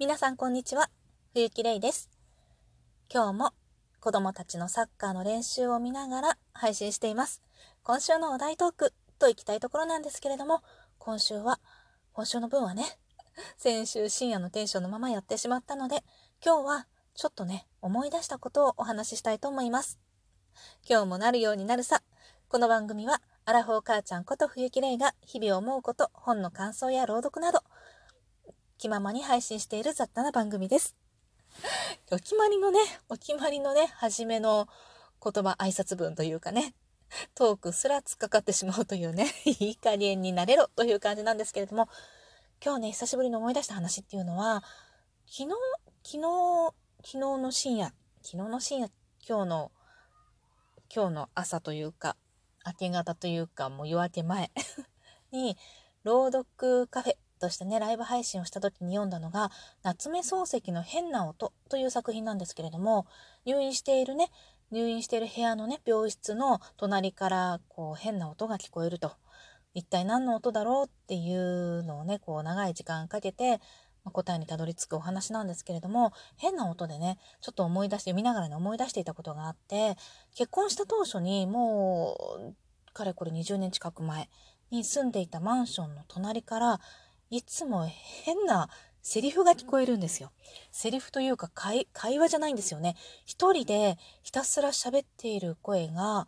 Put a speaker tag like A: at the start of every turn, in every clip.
A: 皆さんこんにちは。冬木玲です。今日も子供たちのサッカーの練習を見ながら配信しています。今週のお題トークといきたいところなんですけれども今週は今週の分はね 先週深夜のテンションのままやってしまったので今日はちょっとね思い出したことをお話ししたいと思います。今日もなるようになるさ。この番組はアラフォー母ちゃんこと冬木玲が日々思うこと本の感想や朗読など気ままに配信している雑多な番組です。お決まりのね、お決まりのね、初めの言葉、挨拶文というかね、トークすら突っかかってしまうというね、いい加減になれろという感じなんですけれども、今日ね、久しぶりに思い出した話っていうのは、昨日、昨日、昨日の深夜、昨日の深夜、今日の、今日の朝というか、明け方というか、もう夜明け前 に、朗読カフェとしてね、ライブ配信をした時に読んだのが、夏目漱石の変な音という作品なんですけれども、入院しているね、入院している部屋のね、病室の隣からこう変な音が聞こえると。一体何の音だろうっていうのをね、こう長い時間かけて、答えにたどり着くお話なんですけれども、変な音でね、ちょっと思い出して、見ながらね、思い出していたことがあって、結婚した当初にもう、かれこれ20年近く前に住んでいたマンションの隣からいつも変なセリフが聞こえるんですよ。セリフというか会話じゃないんですよね。一人でひたすら喋っている声が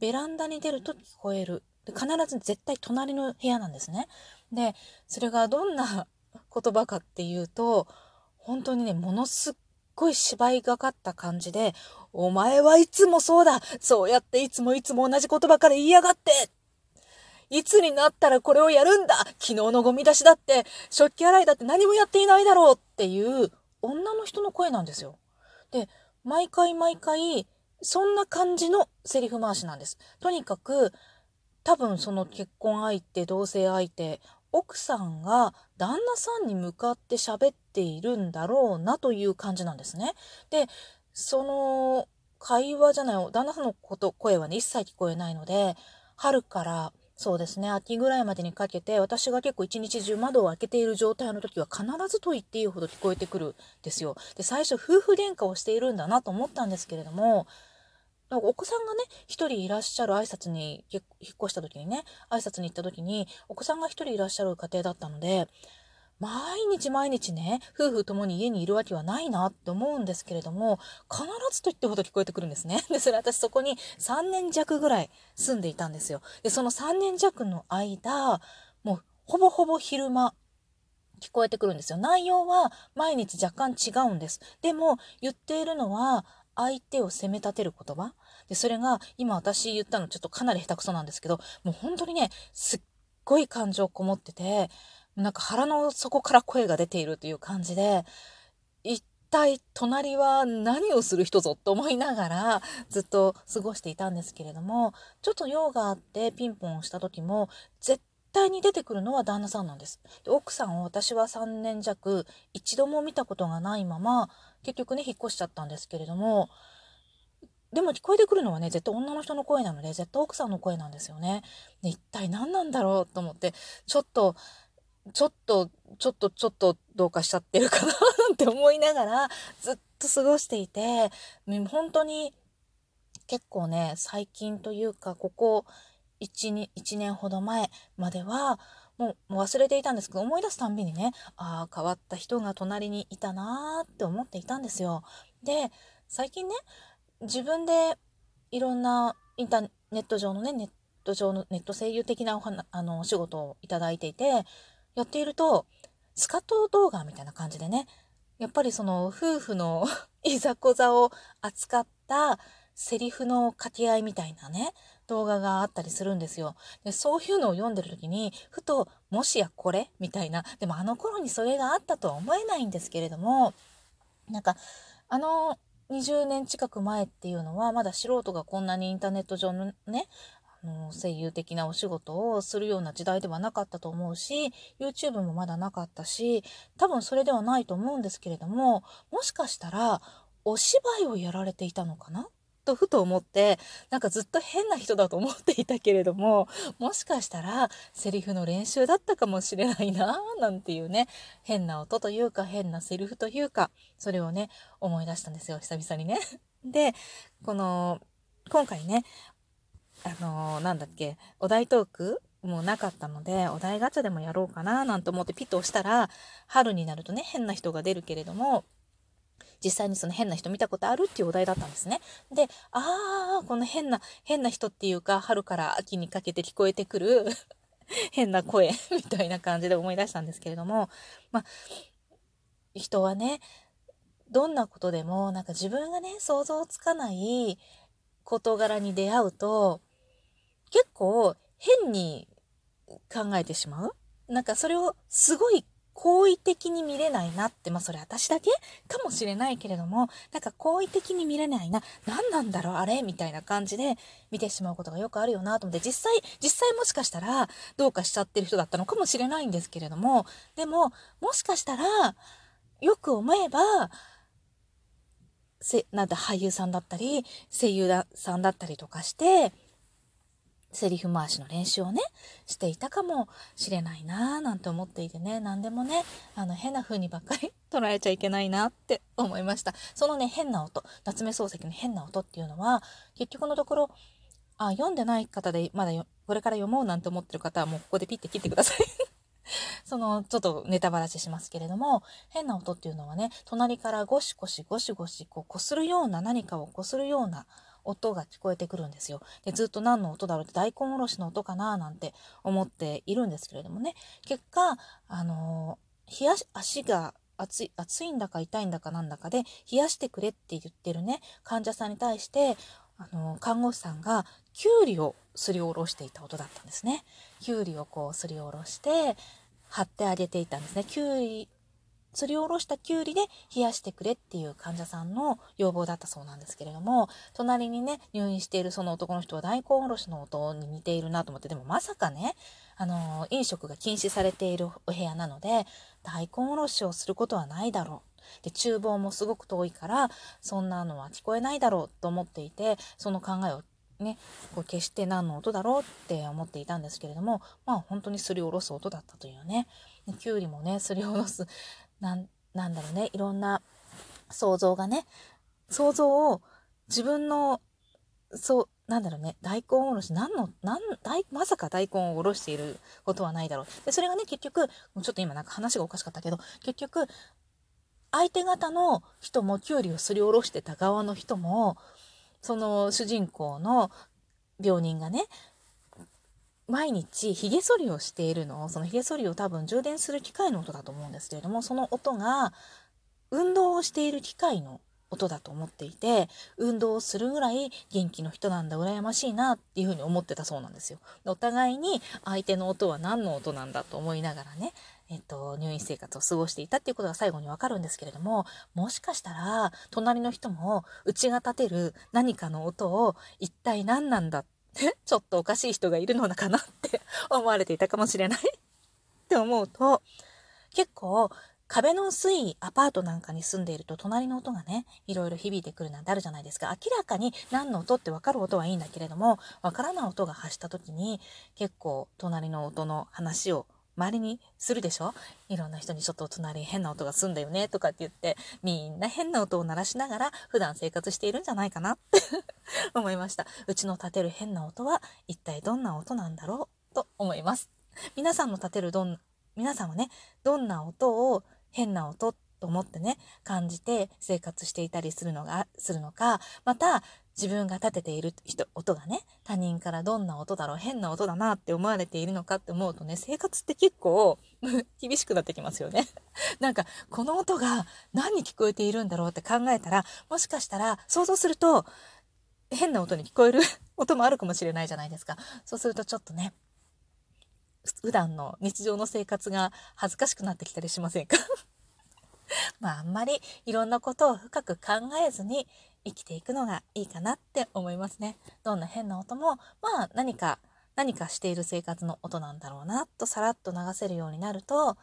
A: ベランダに出ると聞こえる。で必ず絶対隣の部屋なんですね。で、それがどんな言葉かっていうと、本当にね、ものすっごい芝居がかった感じで、お前はいつもそうだそうやっていつもいつも同じ言葉から言いやがっていつになったらこれをやるんだ？昨日のゴミ出しだって、食器洗いだって何もやっていないだろうっていう女の人の声なんですよ。で、毎回毎回、そんな感じのセリフ回しなんです。とにかく、多分その結婚相手、同性相手、奥さんが旦那さんに向かって喋っているんだろうなという感じなんですね。で、その会話じゃない、旦那さんのこと、声はね、一切聞こえないので、春からそうですね秋ぐらいまでにかけて私が結構一日中窓を開けている状態の時は必ずと言っていいほど聞こえてくるんですよ。で最初夫婦喧嘩をしているんだなと思ったんですけれどもお子さんがね一人いらっしゃる挨拶に引っ越した時にね挨拶に行った時にお子さんが一人いらっしゃる家庭だったので毎日毎日ね、夫婦ともに家にいるわけはないなって思うんですけれども、必ずと言ってほど聞こえてくるんですね。で、それ私そこに3年弱ぐらい住んでいたんですよ。で、その3年弱の間、もうほぼほぼ昼間、聞こえてくるんですよ。内容は毎日若干違うんです。でも、言っているのは、相手を責め立てる言葉で、それが、今私言ったのちょっとかなり下手くそなんですけど、もう本当にね、すっごい感情こもってて、なんか腹の底から声が出ているという感じで、一体隣は何をする人ぞと思いながらずっと過ごしていたんですけれども、ちょっと用があってピンポンした時も、絶対に出てくるのは旦那さんなんです。で奥さんを私は3年弱一度も見たことがないまま結局ね引っ越しちゃったんですけれどもでも聞こえてくるのはね絶対女の人の声なので絶対奥さんの声なんですよね。で一体何なんだろうと思ってちょっとちょっと、ちょっと、ちょっとどうかしちゃってるかなって思いながらずっと過ごしていて、本当に結構ね、最近というか、ここ1、1年ほど前までは、もう忘れていたんですけど、思い出すたんびにね、ああ、変わった人が隣にいたなーって思っていたんですよ。で、最近ね、自分でいろんなインターネット上のね、ネット上のネット声優的なおあのお仕事をいただいていて、やっていると、スカット動画みたいな感じでね、やっぱりその夫婦の いざこざを扱ったセリフの掛け合いみたいなね、動画があったりするんですよ。でそういうのを読んでる時に、ふと、もしやこれ？みたいな。でもあの頃にそれがあったとは思えないんですけれども、なんか、あの20年近く前っていうのは、まだ素人がこんなにインターネット上のね、の声優的なお仕事をするような時代ではなかったと思うし YouTube もまだなかったし多分それではないと思うんですけれどももしかしたらお芝居をやられていたのかな？とふと思ってなんかずっと変な人だと思っていたけれどももしかしたらセリフの練習だったかもしれないななんていうね変な音というか変なセリフというかそれをね思い出したんですよ久々にね。でこの今回ねあのー、なんだっけお題トークもうなかったのでお題ガチャでもやろうかななんて思ってピッと押したら春になるとね変な人が出るけれども実際にその変な人見たことあるっていうお題だったんですね。で、ああ、この変な、変な人っていうか、春から秋にかけて聞こえてくる変な声みたいな感じで思い出したんですけれども、ま、人はね、どんなことでも、なんか自分がね、想像つかない事柄に出会うと、結構変に考えてしまう？なんかそれをすごい好意的に見れないなって、まあそれ私だけかもしれないけれども、なんか好意的に見れないな、何なんだろうあれみたいな感じで見てしまうことがよくあるよなと思って、実際、実際もしかしたらどうかしちゃってる人だったのかもしれないんですけれども、でも、もしかしたら、よく思えば、せ、なんだ、俳優さんだったり、声優さんだったりとかして、セリフ回しの練習をね、していたかもしれないなぁなんて思っていてね、何でもね、あの変な風にばっかり捉えちゃいけないなって思いました。そのね、変な音、夏目漱石の変な音っていうのは、結局のところ、あ、読んでない方でまだこれから読もうなんて思ってる方はもうここでピッて切ってください その、ちょっとネタばらししますけれども、変な音っていうのはね、隣からゴシゴシゴシゴシこう、こするような何かをこするような音が聞こえてくるんですよ。で、ずっと何の音だろうって大根おろしの音かななんて思っているんですけれどもね。結果、あのー、冷やし、足が熱い、熱いんだか痛いんだかなんだかで、冷やしてくれって言ってるね、患者さんに対して、あのー、看護師さんが、きゅうりをすりおろしていた音だったんですね。きゅうりをこうすりおろして、貼ってあげていたんですね。きゅうりすりおろしたきゅうりで冷やしてくれっていう患者さんの要望だったそうなんですけれども、隣にね、入院しているその男の人は大根おろしの音に似ているなと思って、でもまさかね、あの、飲食が禁止されているお部屋なので、大根おろしをすることはないだろう。で、厨房もすごく遠いから、そんなのは聞こえないだろうと思っていて、その考えをね、こう消して何の音だろうって思っていたんですけれども、まあ本当にすりおろす音だったというね。きゅうりもね、すりおろすなんなんだろうね。いろんな想像がね。想像を自分のそうなんだろうね。大根おろし。何の何大まさか大根をおろしていることはないだろう。でそれがね結局ちょっと今なんか話がおかしかったけど結局相手方の人もきゅうりをすりおろしてた側の人もその主人公の病人がね毎日髭剃りをしているの？その髭剃りを多分充電する機械の音だと思うんですけれどもその音が運動をしている機械の音だと思っていて運動をするぐらい元気の人なんだ羨ましいなっていうふうに思ってたそうなんですよ。お互いに相手の音は何の音なんだと思いながらね、えっと、入院生活を過ごしていたっていうことが最後にわかるんですけれどももしかしたら隣の人もうちが立てる何かの音を一体何なんだ ちょっとおかしい人がいるのかなって 思われていたかもしれない って思うと、結構壁の薄いアパートなんかに住んでいると隣の音がね、いろいろ響いてくるなんてあるじゃないですか。明らかに何の音ってわかる音はいいんだけれども、わからない音が発した時に結構隣の音の話を周りにするでしょ？いろんな人にちょっと隣変な音がすんだよねとかって言ってみんな変な音を鳴らしながら普段生活しているんじゃないかなって 思いました。うちの立てる変な音は一体どんな音なんだろうと思います。皆さんの立てるどん皆さんはねどんな音を変な音と思ってね感じて生活していたりするのがするのかまた自分が立てている人音がね他人からどんな音だろう変な音だなって思われているのかって思うとね生活って結構 厳しくなってきますよね。なんかこの音が何に聞こえているんだろうって考えたらもしかしたら想像すると変な音に聞こえる 音もあるかもしれないじゃないですか。そうするとちょっとね普段の日常の生活が恥ずかしくなってきたりしませんか？まああんまりいろんなことを深く考えずに生きていくのがいいかなって思いますね。どんな変な音も、まあ何か、何かしている生活の音なんだろうなとさらっと流せるようになると、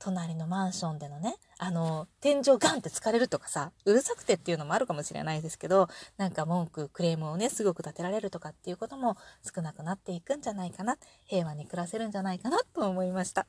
A: 隣のマンションでのね、あの、天井ガンって疲れるとかさ、うるさくてっていうのもあるかもしれないですけど、なんか文句、クレームをね、すごく立てられるとかっていうことも少なくなっていくんじゃないかな、平和に暮らせるんじゃないかなと思いました。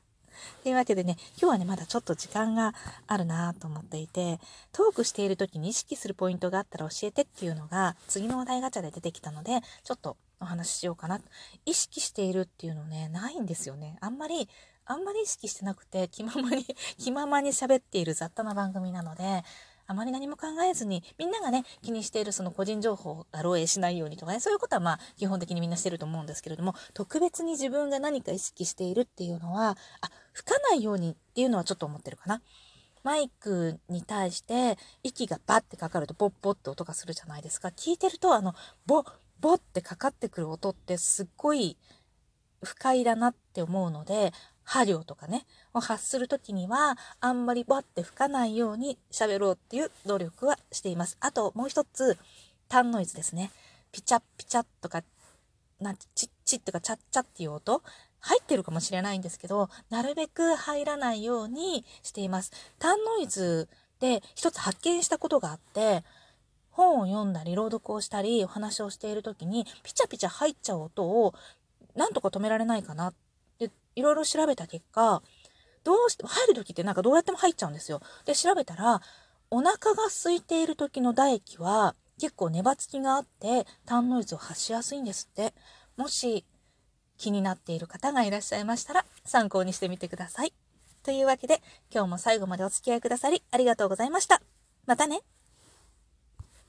A: というわけでね、今日はね、まだちょっと時間があるなと思っていて、トークしている時に意識するポイントがあったら教えてっていうのが、次のお題ガチャで出てきたので、ちょっとお話ししようかな。意識しているっていうのね、ないんですよね。あんまりあんまり意識してなくて、気ままに 気ままに喋っている雑多な番組なので、あまり何も考えずに、みんながね、気にしているその個人情報が漏洩しないようにとかね、そういうことはまあ、基本的にみんなしてると思うんですけれども、特別に自分が何か意識しているっていうのは、あ、吹かないようにっていうのはちょっと思ってるかな。マイクに対して息がバッてかかるとボッボッって音がするじゃないですか。聞いてるとあのボッボッってかかってくる音ってすっごい不快だなって思うので波量とかね、を発するときには、あんまりバッて吹かないように喋ろうっていう努力はしています。あと、もう一つ、タンノイズですね。ピチャピチャとか、なチッチッとかチャッチャっていう音、入ってるかもしれないんですけど、なるべく入らないようにしています。タンノイズで一つ発見したことがあって、本を読んだり、朗読をしたり、お話をしている時に、ピチャピチャ入っちゃう音を、なんとか止められないかなっていろいろ調べた結果、どうして、入る時ってなんかどうやっても入っちゃうんですよ。で、調べたら、お腹が空いている時の唾液は結構粘つきがあって、タンノイズを発しやすいんですって。もし気になっている方がいらっしゃいましたら参考にしてみてください。というわけで、今日も最後までお付き合いくださりありがとうございました。またね。